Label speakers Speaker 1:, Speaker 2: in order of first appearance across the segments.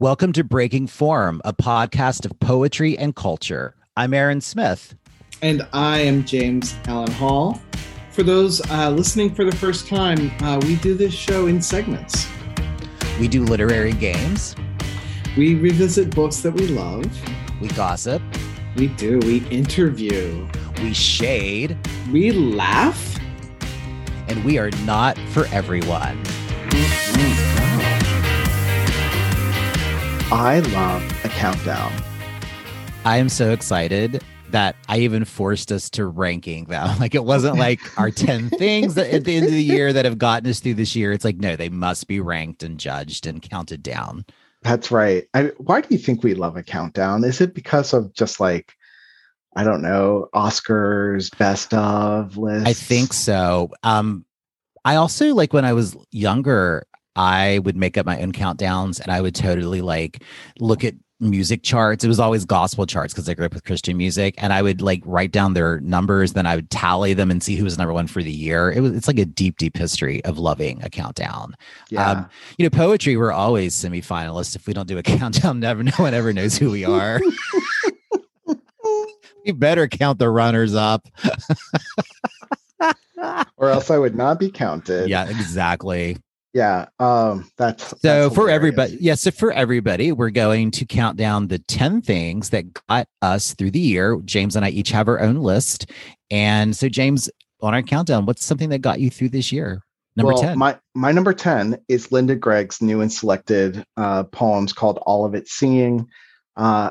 Speaker 1: Welcome to Breaking Form, a podcast of poetry and culture. I'm Aaron Smith.
Speaker 2: And I am James Allen Hall. For those uh, listening for the first time, uh, we do this show in segments.
Speaker 1: We do literary games.
Speaker 2: We revisit books that we love.
Speaker 1: We gossip.
Speaker 2: We do. We interview.
Speaker 1: We shade.
Speaker 2: We laugh.
Speaker 1: And we are not for everyone.
Speaker 3: I love a countdown.
Speaker 1: I am so excited that I even forced us to ranking them. Like it wasn't like our 10 things that at the end of the year that have gotten us through this year. It's like, no, they must be ranked and judged and counted down.
Speaker 3: That's right. I, why do you think we love a countdown? Is it because of just like, I don't know, Oscars, best of list?
Speaker 1: I think so. Um, I also like when I was younger, I would make up my own countdowns and I would totally like look at music charts. It was always gospel charts because I grew up with Christian music, and I would like write down their numbers. Then I would tally them and see who was number one for the year. It was it's like a deep, deep history of loving a countdown.
Speaker 3: Yeah.
Speaker 1: Um, you know, poetry we're always semifinalists. If we don't do a countdown, never no one ever knows who we are. you better count the runners up.
Speaker 3: or else I would not be counted.
Speaker 1: Yeah, exactly.
Speaker 3: Yeah. Um, that's
Speaker 1: so
Speaker 3: that's
Speaker 1: for everybody. Yes, yeah, so for everybody, we're going to count down the 10 things that got us through the year. James and I each have our own list. And so, James, on our countdown, what's something that got you through this year? Number
Speaker 3: well,
Speaker 1: 10.
Speaker 3: My my number 10 is Linda Gregg's new and selected uh, poems called All of It Singing. Uh,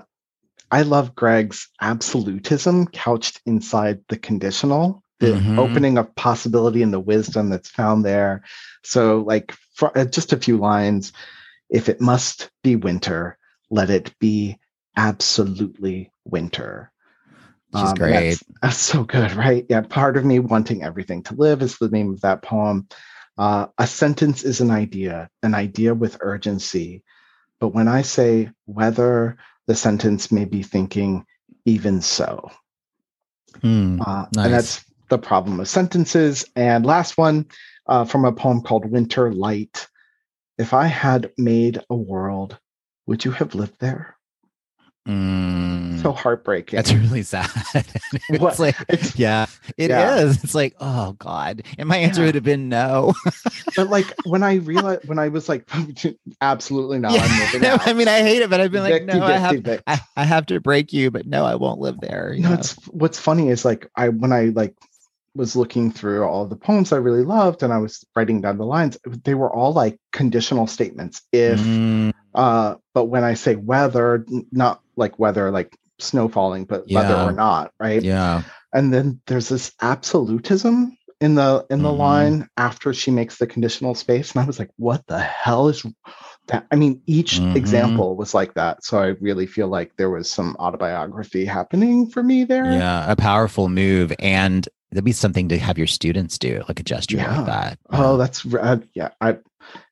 Speaker 3: I love Gregg's absolutism couched inside the conditional, the
Speaker 1: Mhm.
Speaker 3: opening of possibility and the wisdom that's found there. So, like, for, uh, just a few lines. If it must be winter, let it be absolutely winter.
Speaker 1: She's
Speaker 3: Um,
Speaker 1: great.
Speaker 3: That's, that's so good, right? Yeah. Part of me wanting everything to live is the name of that poem. Uh, a sentence is an idea, an idea with urgency. But when I say whether, the sentence may be thinking, even so.
Speaker 1: Hmm,
Speaker 3: Uh,
Speaker 1: Nice.
Speaker 3: And that's the problem of sentences. And last one uh, from a poem called Winter Light. If I had made a world, would you have lived there?
Speaker 1: mm.
Speaker 3: So heartbreaking.
Speaker 1: That's really sad. it's
Speaker 3: What?
Speaker 1: like,
Speaker 3: It's-
Speaker 1: yeah, it is.
Speaker 3: Yeah.
Speaker 1: It's like, oh God. And my answer
Speaker 3: Yeah.
Speaker 1: would have been no.
Speaker 3: but like when I realized, when I was like, absolutely not, I'm
Speaker 1: Yeah. I mean, I hate it, but I've been like,
Speaker 3: Vic,
Speaker 1: no, I have,
Speaker 3: Vic.
Speaker 1: I, I have to break you, but no, I won't live there. you
Speaker 3: no
Speaker 1: know?
Speaker 3: it's what's funny is like i when i like was looking through all the poems i really loved and i was writing down the lines they were all like conditional statements if
Speaker 1: Mm,
Speaker 3: uh but when i say whether not like whether like snow falling but whether
Speaker 1: Yeah.
Speaker 3: or not right
Speaker 1: yeah.
Speaker 3: and then there's this absolutism in the in the
Speaker 1: Mhm.
Speaker 3: line after she makes the conditional space and i was like what the hell is that i mean each
Speaker 1: Mhm.
Speaker 3: example was like that so i really feel like there was some autobiography happening for me there
Speaker 1: Yeah. A powerful move. And that'd be something to have your students do, like a gesture
Speaker 3: Yeah.
Speaker 1: like that.
Speaker 3: oh that's uh, yeah i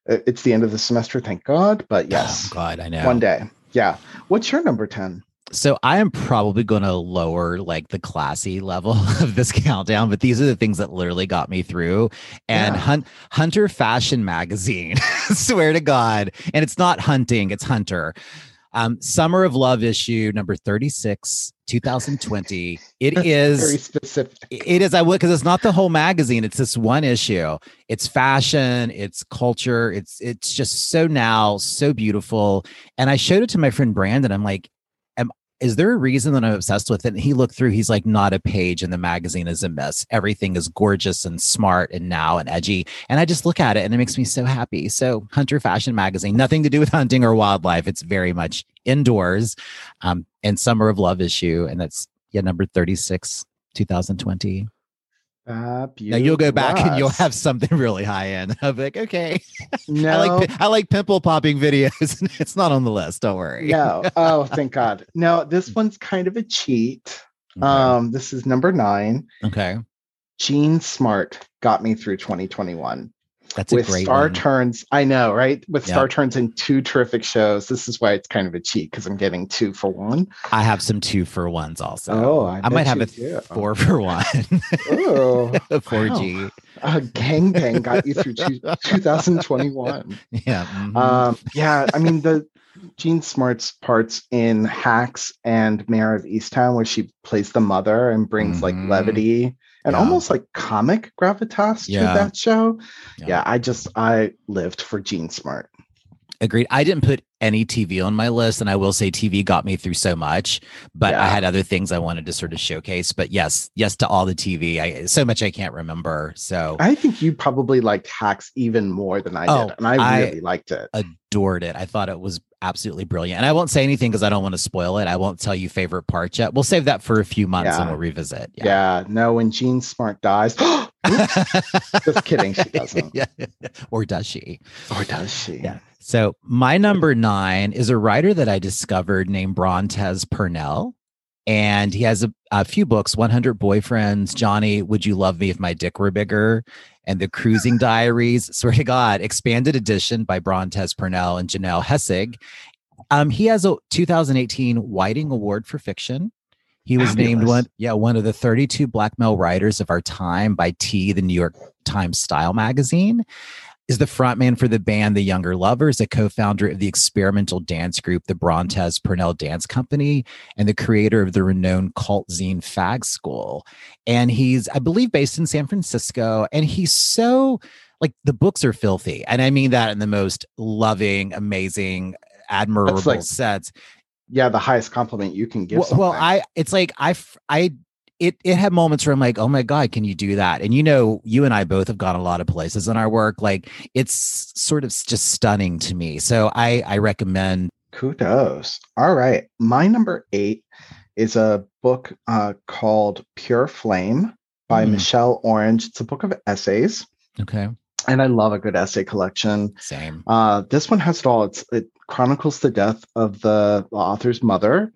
Speaker 3: it's the end of the semester thank god but
Speaker 1: Oh,
Speaker 3: yes
Speaker 1: God, I know.
Speaker 3: one day yeah what's your number 10
Speaker 1: So I am probably going to lower like the classy level of this countdown, but these are the things that literally got me through. And
Speaker 3: Yeah.
Speaker 1: Hunt Hunter Fashion Magazine, swear to God, and it's not hunting, it's Hunter. Um, Summer of Love issue number 36, 2020. It is very
Speaker 3: specific.
Speaker 1: It is, I would because it's not the whole magazine. It's this one issue. It's fashion, it's culture, it's it's just so now, so beautiful. And I showed it to my friend Brandon. I'm like, is there a reason that I'm obsessed with it? And he looked through, he's like, not a page in the magazine is a mess. Everything is gorgeous and smart and now and edgy. And I just look at it and it makes me so happy. So Hunter Fashion Magazine, nothing to do with hunting or wildlife. It's very much indoors. Um, and Summer of Love issue. And that's yeah, number 36, 2020. Now you'll go back and you'll have something really high end. I'll be like, okay,
Speaker 3: no
Speaker 1: I like I like pimple popping videos. it's not on the list. Don't worry.
Speaker 3: no oh thank god no this one's kind of a cheat
Speaker 1: Okay.
Speaker 3: um this is number nine
Speaker 1: okay.
Speaker 3: Jean Smart got me through 2021
Speaker 1: That's a
Speaker 3: with
Speaker 1: great
Speaker 3: star
Speaker 1: one.
Speaker 3: turns i know right with
Speaker 1: Yeah.
Speaker 3: star turns in two terrific shows this is why it's kind of a cheat because i'm getting two for one.
Speaker 1: I have some two for ones also.
Speaker 3: Oh, I
Speaker 1: I might have a
Speaker 3: do.
Speaker 1: four for one.
Speaker 3: oh
Speaker 1: Four G.
Speaker 3: uh, gang bang got you through two, 2021
Speaker 1: Yeah. mhm.
Speaker 3: um yeah i mean the Jean Smart's parts in Hacks and Mare of Easttown, where she plays the mother and brings like
Speaker 1: Mhm.
Speaker 3: levity and
Speaker 1: Yeah.
Speaker 3: almost like comic gravitas
Speaker 1: Yeah.
Speaker 3: to that show.
Speaker 1: Yeah.
Speaker 3: Yeah. I just I lived for Jean Smart.
Speaker 1: Agreed. I didn't put any TV on my list, and I will say TV got me through so much, but I had other things I wanted to sort of showcase. But yes, yes to all the TV. I so much I can't remember. So
Speaker 3: I think you probably liked Hacks even more than I
Speaker 1: Oh,
Speaker 3: did, and I,
Speaker 1: I-
Speaker 3: really liked it.
Speaker 1: adored it. I thought it was absolutely brilliant. And I won't say anything because I don't want to spoil it. I won't tell you favorite parts yet. We'll save that for a few months and we'll revisit.
Speaker 3: Yeah. no, when Jean Smart dies, just kidding, she doesn't.
Speaker 1: yeah. Or does she?
Speaker 3: or does she?
Speaker 1: Yeah. So my number nine is a writer that I discovered named Brontez Purnell. And he has a, a few books 100 Boyfriends, Johnny, Would You Love Me If My Dick Were Bigger? And The Cruising Diaries, swear to God, expanded edition by Brontez Purnell and Janelle Hessig. Um, he has a 2018 Whiting Award for Fiction. He was named one, yeah, one of the 32 black male writers of our time by T, the New York Times Style magazine is the frontman for the band The Younger Lovers, a co-founder of the experimental dance group the Brontez Purnell Dance Company, and the creator of the renowned cult zine Fag School. And he's, I believe, based in San Francisco. And he's so like the books are filthy, and I mean that in the most loving, amazing, admirable
Speaker 3: like
Speaker 1: sense.
Speaker 3: Yeah, the highest compliment you can give.
Speaker 1: Well, well. I it's like I I it it had moments where I'm like, oh my god, can you do that? And you know, you and I both have gone a lot of places in our work. Like it's sort of just stunning to me. So I I recommend.
Speaker 3: Kudos. All right. My number eight is a book uh, called Pure Flame by
Speaker 1: Hmm.
Speaker 3: Michelle Orange. It's a book of essays,
Speaker 1: Okay,
Speaker 3: and I love a good essay collection.
Speaker 1: same.
Speaker 3: Uh, this one has it all. It's, it chronicles the death of the, author's mother,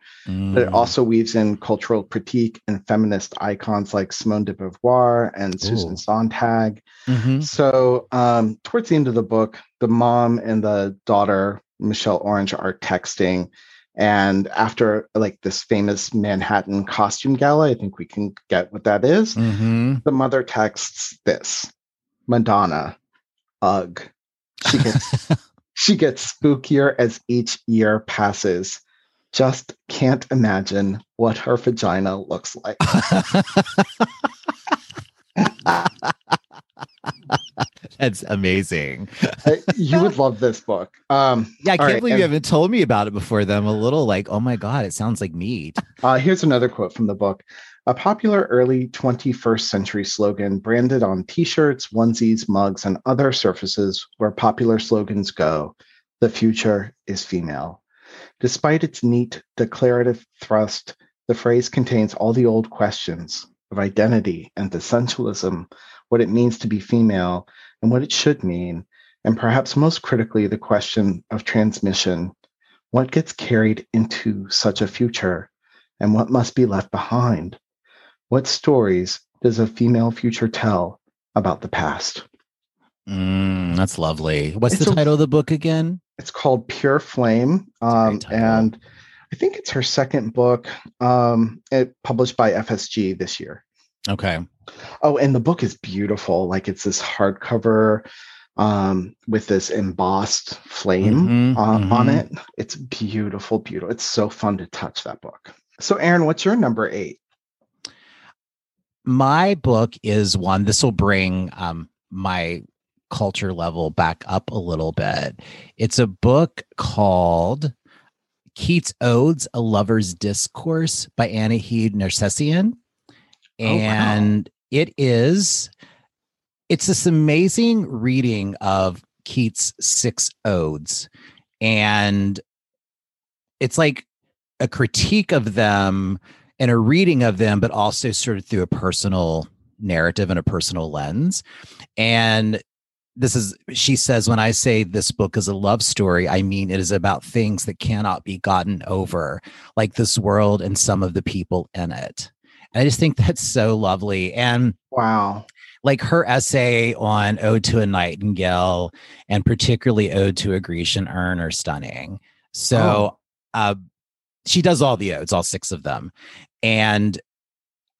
Speaker 3: but it
Speaker 1: Mm,
Speaker 3: also weaves in cultural critique and feminist icons like Simone de Beauvoir and Susan
Speaker 1: Ooh.
Speaker 3: Sontag.
Speaker 1: mhm.
Speaker 3: So, um, towards the end of the book, the mom and the daughter, Michelle Orange, are texting. And after like this famous Manhattan costume gala, I think we can get what that is.
Speaker 1: Mhm.
Speaker 3: The mother texts this Madonna, ugh. She gets she gets spookier as each year passes. Just can't imagine what her vagina looks like.
Speaker 1: That's amazing.
Speaker 3: You would love this book. Um,
Speaker 1: Yeah, I can't
Speaker 3: right,
Speaker 1: believe
Speaker 3: and-
Speaker 1: you haven't told me about it before. Then I'm a little like, oh my god, it sounds like meat.
Speaker 3: Uh, here's another quote from the book. A popular early 21st century slogan branded on t shirts, onesies, mugs, and other surfaces where popular slogans go the future is female. Despite its neat declarative thrust, the phrase contains all the old questions of identity and essentialism, what it means to be female, and what it should mean, and perhaps most critically, the question of transmission. What gets carried into such a future? and what must be left behind? What stories does a female future tell about the past?
Speaker 1: Mm, that's lovely. What's
Speaker 3: It's
Speaker 1: the
Speaker 3: a-
Speaker 1: title of the book again?
Speaker 3: It's called Pure Flame, um, and I think it's her second book, um, it published by FSG this year.
Speaker 1: Okay.
Speaker 3: Oh, and the book is beautiful. Like it's this hardcover um, with this embossed flame
Speaker 1: Mhm,
Speaker 3: uh, on
Speaker 1: mhm.
Speaker 3: it. It's beautiful, beautiful. It's so fun to touch that book. So, Aaron, what's your number eight?
Speaker 1: My book is one this will bring um my culture level back up a little bit. It's a book called keats odes a lover's discourse by anahid Nersessian
Speaker 3: Oh, wow.
Speaker 1: and it is it's this amazing reading of keats six odes. And it's like a critique of them and a reading of them, but also sort of through a personal narrative and a personal lens. And this is, she says, when I say this book is a love story, I mean it is about things that cannot be gotten over, like this world and some of the people in it. And I just think that's so lovely. And
Speaker 3: Wow.
Speaker 1: like her essay on Ode to a Nightingale and particularly Ode to a Grecian Urn are stunning. So uh, she does all the odes, all six of them. And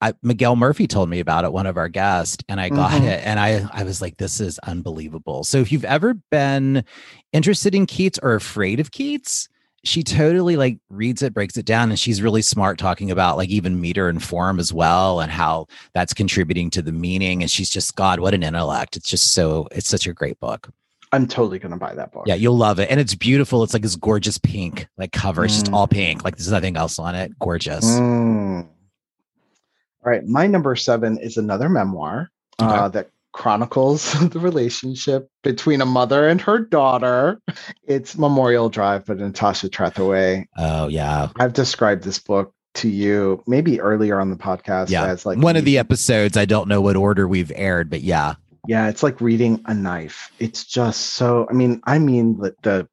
Speaker 1: I, Miguel Murphy told me about it, one of our guests, and I got
Speaker 3: Mhm.
Speaker 1: it. And I, I was like, this is unbelievable. So if you've ever been interested in Keats or afraid of Keats, she totally like reads it, breaks it down, and she's really smart talking about like even meter and form as well, and how that's contributing to the meaning. And she's just God, what an intellect! It's just so it's such a great book.
Speaker 3: I'm totally gonna buy that book.
Speaker 1: Yeah, you'll love it, and it's beautiful. It's like this gorgeous pink like cover. It's just all
Speaker 3: Mm.
Speaker 1: pink. Like there's nothing else on it. Gorgeous.
Speaker 3: Mm. All right, my number seven is another memoir uh, that chronicles the relationship between a mother and her daughter. It's Memorial Drive by Natasha Trethewey.
Speaker 1: Oh yeah,
Speaker 3: I've described this book to you maybe earlier on the podcast
Speaker 1: yeah.
Speaker 3: as like
Speaker 1: one of the episodes. I don't know what order we've aired, but yeah.
Speaker 3: Yeah it's like reading a knife it's just so i mean i mean the, the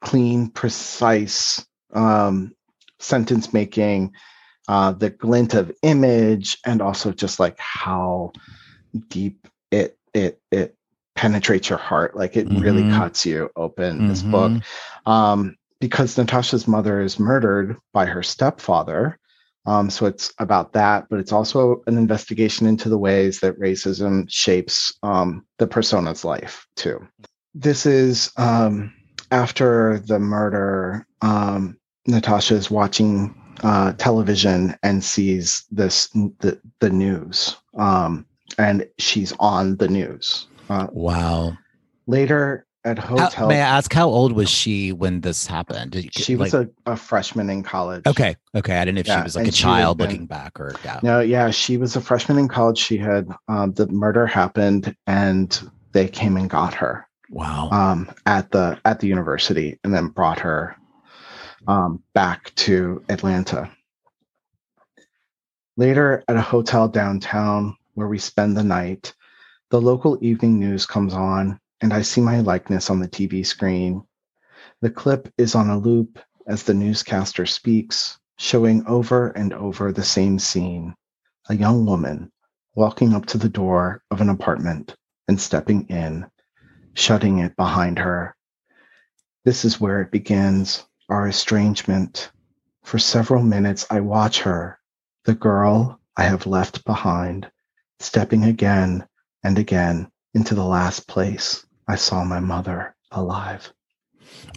Speaker 3: clean precise um sentence making uh the glint of image and also just like how deep it it it penetrates your heart like it really
Speaker 1: Mhm.
Speaker 3: cuts you open this book
Speaker 1: Mhm.
Speaker 3: um, because Natasha's mother is murdered by her stepfather. Um, so it's about that, but it's also an investigation into the ways that racism shapes um, the persona's life too. This is um, after the murder. Um, Natasha is watching uh, television and sees this the the news, um, and she's on the news. Uh,
Speaker 1: Wow.
Speaker 3: later at
Speaker 1: How-
Speaker 3: hotel,
Speaker 1: may I ask how old was she when this happened? You-
Speaker 3: she was a, a freshman in college.
Speaker 1: okay. Okay, I didn't know if she was like a child
Speaker 3: been-
Speaker 1: looking back or yeah.
Speaker 3: No, yeah, she was a freshman in college. She had um, the murder happened, and they came and got her
Speaker 1: Wow.
Speaker 3: um, at the at the university, and then brought her um, back to Atlanta. Later, at a hotel downtown where we spend the night, the local evening news comes on, and I see my likeness on the TV screen. The clip is on a loop as the newscaster speaks, showing over and over the same scene a young woman walking up to the door of an apartment and stepping in, shutting it behind her. This is where it begins our estrangement. For several minutes, I watch her, the girl I have left behind, stepping again and again into the last place I saw my mother alive.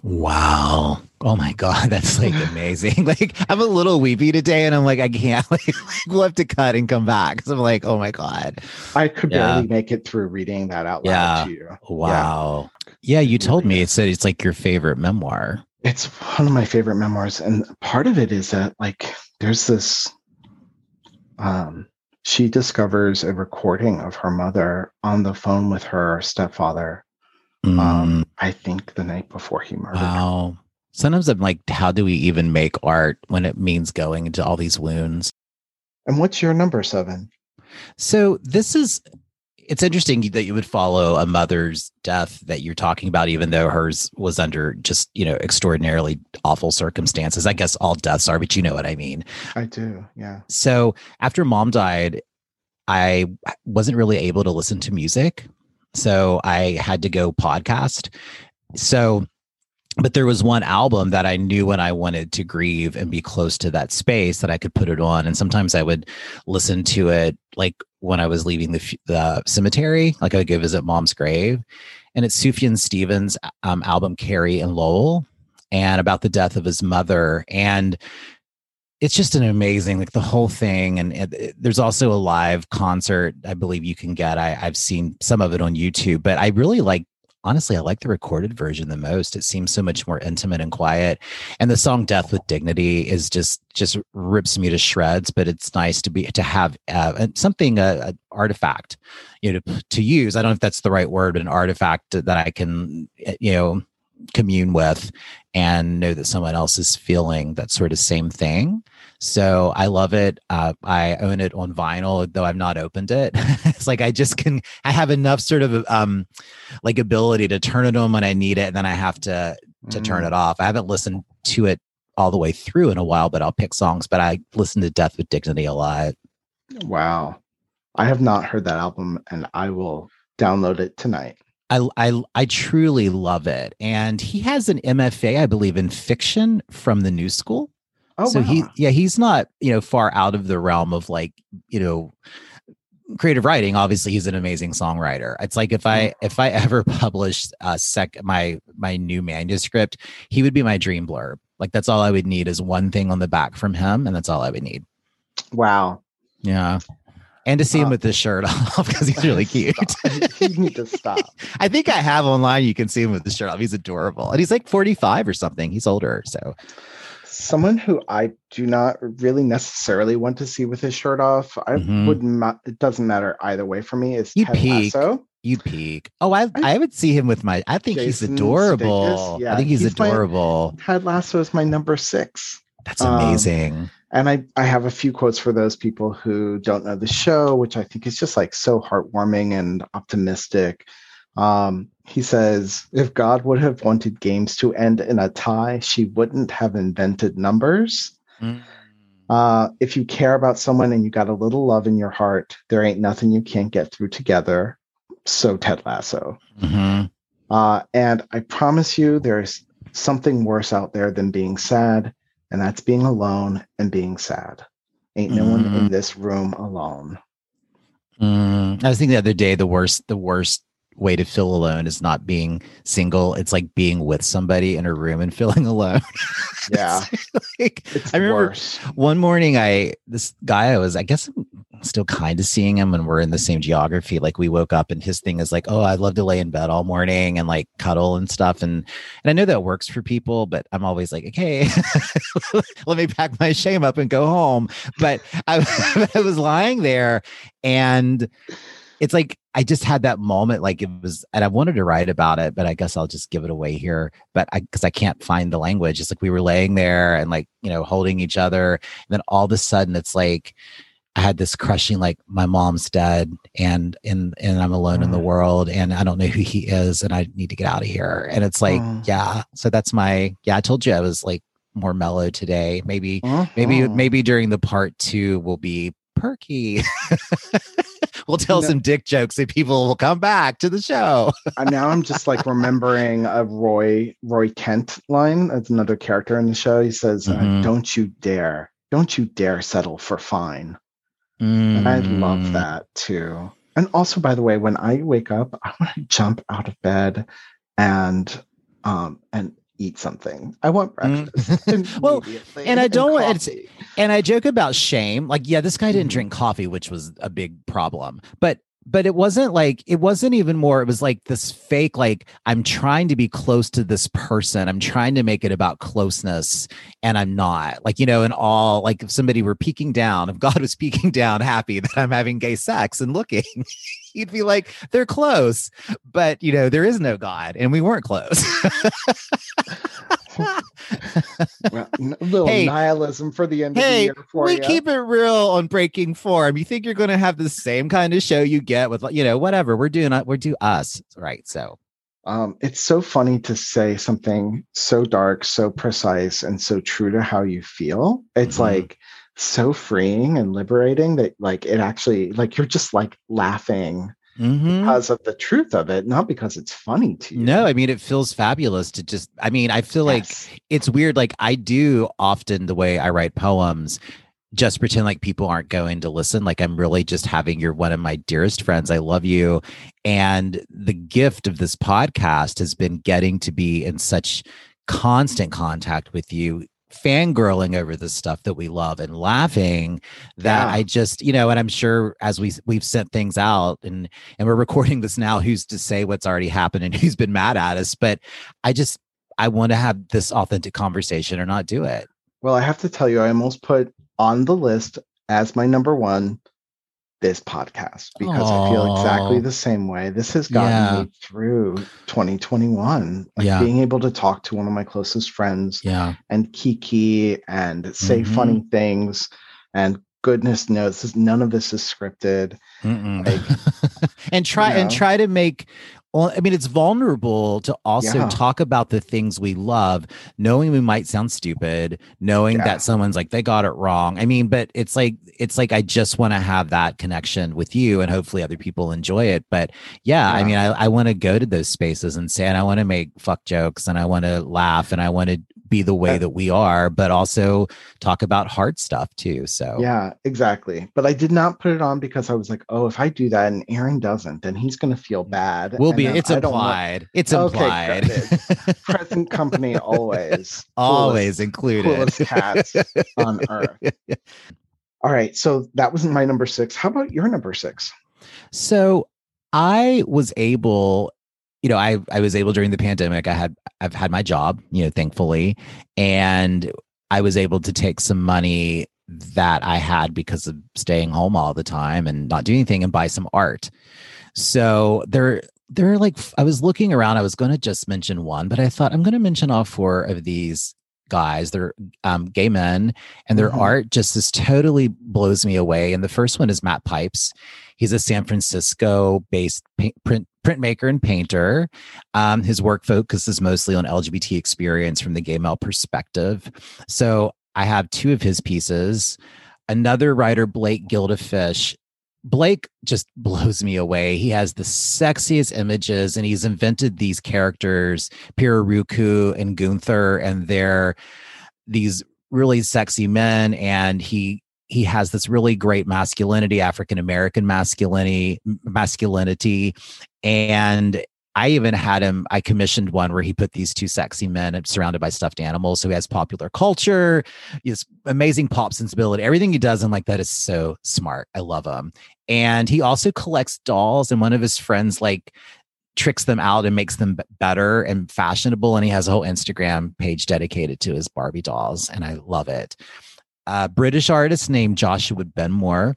Speaker 1: Wow. Oh my God. That's like amazing. like I'm a little weepy today and I'm like, I can't like, we'll have to cut and come back. Cause I'm like, oh my God.
Speaker 3: I could
Speaker 1: Yeah.
Speaker 3: barely make it through reading that out loud
Speaker 1: Yeah.
Speaker 3: to you.
Speaker 1: Wow. Yeah, you told me it said it's like your favorite memoir.
Speaker 3: It's one of my favorite memoirs. And part of it is that, like, there's this. Um, she discovers a recording of her mother on the phone with her stepfather.
Speaker 1: Mm,
Speaker 3: Um, I think the night before he murdered
Speaker 1: wow. Sometimes I'm like, how do we even make art when it means going into all these wounds?
Speaker 3: And what's your number seven?
Speaker 1: So this is it's interesting that you would follow a mother's death that you're talking about, even though hers was under just, you know, extraordinarily awful circumstances. I guess all deaths are, but you know what I mean.
Speaker 3: I do. Yeah.
Speaker 1: So after mom died, I wasn't really able to listen to music. So I had to go podcast. So, but there was one album that I knew when I wanted to grieve and be close to that space that I could put it on. And sometimes I would listen to it like when I was leaving the, the cemetery, like I would go visit mom's grave. And it's Sufjan Stevens' um, album, Carrie and Lowell, and about the death of his mother. And it's just an amazing like the whole thing and it, there's also a live concert i believe you can get. I, i've seen some of it on youtube but i really like honestly i like the recorded version the most. It seems so much more intimate and quiet and the song death with dignity is just just rips me to shreds but it's nice to be to have uh, something a, a artifact you know to, to use. I don't know if that's the right word but an artifact that i can uh, you know commune with and know that someone else is feeling that sort of same thing. So I love it. Uh, I own it on vinyl, though I've not opened it. it's like I just can. I have enough sort of um, like ability to turn it on when I need it, and then I have to to turn
Speaker 3: Mm.
Speaker 1: it off. I haven't listened to it all the way through in a while, but I'll pick songs. But I listen to Death with Dignity a lot.
Speaker 3: Wow. I have not heard that album and I will download it tonight.
Speaker 1: I, I I truly love it, and he has an MFA, I believe, in fiction from the New School.
Speaker 3: Oh,
Speaker 1: so
Speaker 3: wow.
Speaker 1: he yeah he's not you know far out of the realm of like you know creative writing obviously he's an amazing songwriter it's like if i if i ever published a sec my my new manuscript he would be my dream blurb Like that's all I would need is one thing on the back from him, and that's all I would need.
Speaker 3: Wow.
Speaker 1: Yeah. And to see him
Speaker 3: Uh,
Speaker 1: with his shirt off because he's really cute.
Speaker 3: You need to stop.
Speaker 1: I think I have online. You can see him with the shirt off. He's adorable, and he's like forty-five or something. He's older, so
Speaker 3: Someone who I do not really necessarily want to see with his shirt off. I
Speaker 1: Mhm.
Speaker 3: would not. It doesn't matter either way for me. Is
Speaker 1: You'd
Speaker 3: Ted
Speaker 1: peek.
Speaker 3: Lasso.
Speaker 1: you'd peek. Oh, I I would see him with my. I think he's adorable.
Speaker 3: Sudeikis, yeah,
Speaker 1: I think he's,
Speaker 3: he's my-
Speaker 1: adorable.
Speaker 3: Ted Lasso is my number six.
Speaker 1: That's
Speaker 3: um,
Speaker 1: amazing.
Speaker 3: And I, I have a few quotes for those people who don't know the show, which I think is just like so heartwarming and optimistic. Um, he says, if God would have wanted games to end in a tie, she wouldn't have invented numbers.
Speaker 1: Mm.
Speaker 3: Uh, if you care about someone and you got a little love in your heart, there ain't nothing you can't get through together. So Ted Lasso.
Speaker 1: Mhm.
Speaker 3: Uh, and I promise you, there's something worse out there than being sad, and that's being alone and being sad. Ain't no one in
Speaker 1: Mm.
Speaker 3: this room alone.
Speaker 1: Mm. I was thinking the other day, the worst, the worst way to feel alone is not being single. It's like being with somebody in a room and feeling alone.
Speaker 3: Yeah,
Speaker 1: Like, I remember
Speaker 3: worse.
Speaker 1: one morning i this guy i was i guess i'm still kind of seeing him and we're in the same geography like we woke up and his thing is like oh i'd love to lay in bed all morning and like cuddle and stuff and and i know that works for people but i'm always like okay let me pack my shame up and go home but I, I was lying there and it's like I just had that moment, like it was, and I wanted to write about it, but I guess I'll just give it away here. But I, because I can't find the language, it's like we were laying there and like you know holding each other, and then all of a sudden it's like I had this crushing, like my mom's dead, and and and I'm alone in the
Speaker 3: Mm.
Speaker 1: world, and I don't know who he is, and I need to get out of here. And it's like,
Speaker 3: Mm.
Speaker 1: yeah, so that's my yeah. I told you I was like more mellow today. Maybe maybe
Speaker 3: Mhm.
Speaker 1: maybe during the part two will be perky. we'll tell
Speaker 3: No.
Speaker 1: some dick jokes and people will come back to the show.
Speaker 3: And now I'm just like remembering a Roy Roy Kent line. That's another character in the show. He says, uh,
Speaker 1: Mhm.
Speaker 3: "Don't you dare, don't you dare settle for fine." And I
Speaker 1: Mm.
Speaker 3: love that too. And also, by the way, when I wake up, I want to jump out of bed and um and eat something. I want
Speaker 1: Mm.
Speaker 3: breakfast.
Speaker 1: Well, and I don't want- it's-. And I joke about shame. Like, yeah, this guy didn't
Speaker 3: Mhm.
Speaker 1: drink coffee, which was a big problem. But but it wasn't like it wasn't even more it was like this fake like i'm trying to be close to this person i'm trying to make it about closeness and i'm not like you know and all like if somebody were peeking down if god was peeking down happy that i'm having gay sex and looking he'd be like they're close but you know there is no god and we weren't close
Speaker 3: Well, a little
Speaker 1: Hey.
Speaker 3: nihilism for the end
Speaker 1: Hey,
Speaker 3: of the year for
Speaker 1: we
Speaker 3: you.
Speaker 1: keep it real on breaking form. You think you're going to have the same kind of show you get with, you know, whatever we're doing. uh, We're do us, right? So,
Speaker 3: Um, it's so funny to say something so dark, so precise, and so true to how you feel. It's
Speaker 1: Mhm.
Speaker 3: like so freeing and liberating that like it actually like you're just like laughing
Speaker 1: Mhm.
Speaker 3: because of the truth of it, not because it's funny to you.
Speaker 1: no, I mean, it feels fabulous to just. I mean, I feel like it's weird. Like I do often the way I write poems. Just pretend like people aren't going to listen. Like I'm really just having you're one of my dearest friends. I love you. And the gift of this podcast has been getting to be in such constant contact with you, fangirling over the stuff that we love and laughing that
Speaker 3: Yeah.
Speaker 1: I just, you know, and I'm sure as we we've sent things out and and we're recording this now, who's to say what's already happened and who's been mad at us? But I just I want to have this authentic conversation or not do it.
Speaker 3: Well, I have to tell you, I almost put on the list as my number one this podcast because I feel exactly the same way. This has gotten
Speaker 1: Yeah.
Speaker 3: me through 2021. Like
Speaker 1: Yeah.
Speaker 3: being able to talk to one of my closest friends
Speaker 1: Yeah.
Speaker 3: and kiki and say
Speaker 1: Mhm.
Speaker 3: funny things and goodness knows this, none of this is scripted Like,
Speaker 1: and try and
Speaker 3: know?
Speaker 1: try to make well, I mean, it's vulnerable to also
Speaker 3: Yeah.
Speaker 1: talk about the things we love, knowing we might sound stupid, knowing
Speaker 3: Yeah.
Speaker 1: that someone's like they got it wrong. I mean, but it's like it's like I just want to have that connection with you, and hopefully other people enjoy it. But yeah, I mean, I, I want to go to those spaces and say, and I want to make fuck jokes, and I want to laugh, and I want to be the way that we are, but also talk about hard stuff too. So
Speaker 3: yeah, exactly. But I did not put it on because I was like, oh, if I do that and Aaron doesn't, then he's going to feel mm, bad.
Speaker 1: We'll be. It's implied. It's implied.
Speaker 3: Okay, Present company always.
Speaker 1: always included.
Speaker 3: Coolest cats on earth. All right. So that was my number six. How about your number six?
Speaker 1: So I was able you know, I I was able during the pandemic. I had I've had my job, you know, thankfully, and I was able to take some money that I had because of staying home all the time and not doing anything and buy some art. So there there are like I was looking around. I was going to just mention one, but I thought I'm going to mention all four of these guys. They're um, gay men, and their mm-hmm. art just is totally blows me away. And the first one is Matt Pipes. He's a San Francisco based print printmaker and painter. Um, his work focuses mostly on LGBT experience from the gay male perspective. So I have two of his pieces. Another writer, Blake Gildaphish, Blake just blows me away. He has the sexiest images and he's invented these characters, Pirarucu and Gunther, and they're these really sexy men. And he he has this really great masculinity, African American masculinity, masculinity, and I even had him. I commissioned one where he put these two sexy men surrounded by stuffed animals. So he has popular culture, his amazing pop sensibility. Everything he does in like that is so smart. I love him. And he also collects dolls. And one of his friends like tricks them out and makes them better and fashionable. And he has a whole Instagram page dedicated to his Barbie dolls. And I love it a British artist named Joshua Benmore.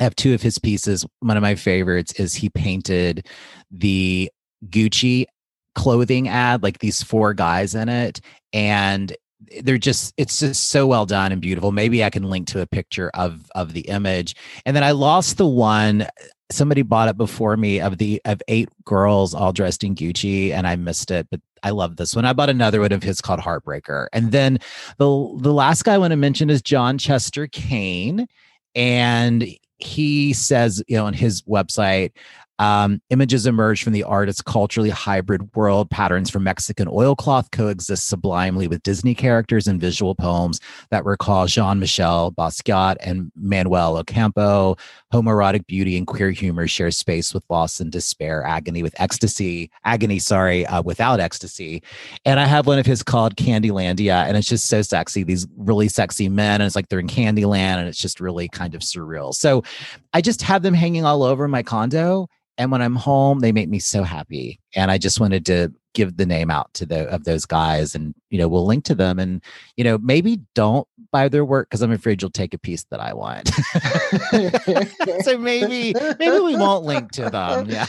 Speaker 1: I have two of his pieces. One of my favorites is he painted the Gucci clothing ad, like these four guys in it. And they're just it's just so well done and beautiful maybe i can link to a picture of of the image and then i lost the one somebody bought it before me of the of eight girls all dressed in gucci and i missed it but I love this one. I bought another one of his called Heartbreaker. And then the the last guy I want to mention is John Chester Kaine. And he says, you know, on his website, um, images emerge from the artist's culturally hybrid world. Patterns from Mexican oilcloth coexist sublimely with Disney characters and visual poems that recall Jean Michel Basquiat and Manuel Ocampo. Homoerotic beauty and queer humor share space with loss and despair, agony with ecstasy, agony, sorry, uh, without ecstasy. And I have one of his called Candylandia, and it's just so sexy. These really sexy men, and it's like they're in Candyland, and it's just really kind of surreal. So I just have them hanging all over my condo and when I'm home, they make me so happy. And I just wanted to give the name out to the of those guys and you know we'll link to them and you know maybe don't buy their work because i'm afraid you'll take a piece that i want. So maybe maybe we won't link to them. Yeah.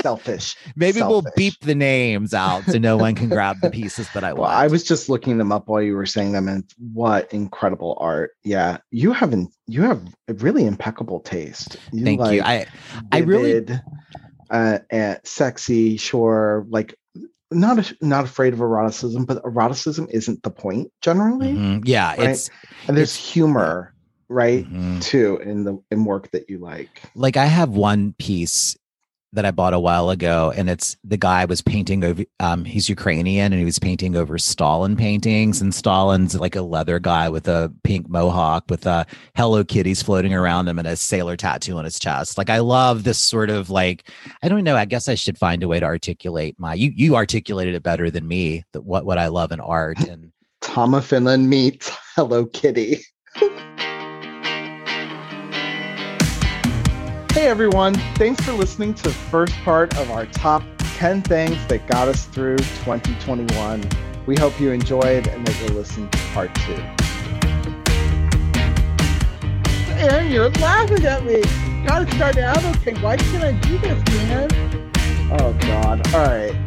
Speaker 3: Selfish.
Speaker 1: Maybe
Speaker 3: selfish.
Speaker 1: we'll beep the names out so no one can grab the pieces that i want.
Speaker 3: Well, i was just looking them up while you were saying them and what incredible art. Yeah you haven't you have a really impeccable taste
Speaker 1: you thank like you i i really
Speaker 3: uh, and sexy, sure, like not a, not afraid of eroticism, but eroticism isn't the point generally.
Speaker 1: Mm-hmm. Yeah,
Speaker 3: right?
Speaker 1: it's
Speaker 3: and there's it's, humor, right, mm-hmm. too in the in work that you like.
Speaker 1: Like I have one piece that I bought a while ago, and it's the guy was painting over. Um, he's Ukrainian, and he was painting over Stalin paintings, and Stalin's like a leather guy with a pink mohawk with a Hello Kitties floating around him and a sailor tattoo on his chest. Like I love this sort of like I don't know. I guess I should find a way to articulate my. You you articulated it better than me. That what what I love in art and
Speaker 3: of Finland meets Hello Kitty. Hey everyone, thanks for listening to the first part of our top 10 things that got us through 2021. We hope you enjoyed and that you'll listen to part two. Aaron, you're laughing at me. Gotta start okay. Why can't I do this, man? Oh God. All right.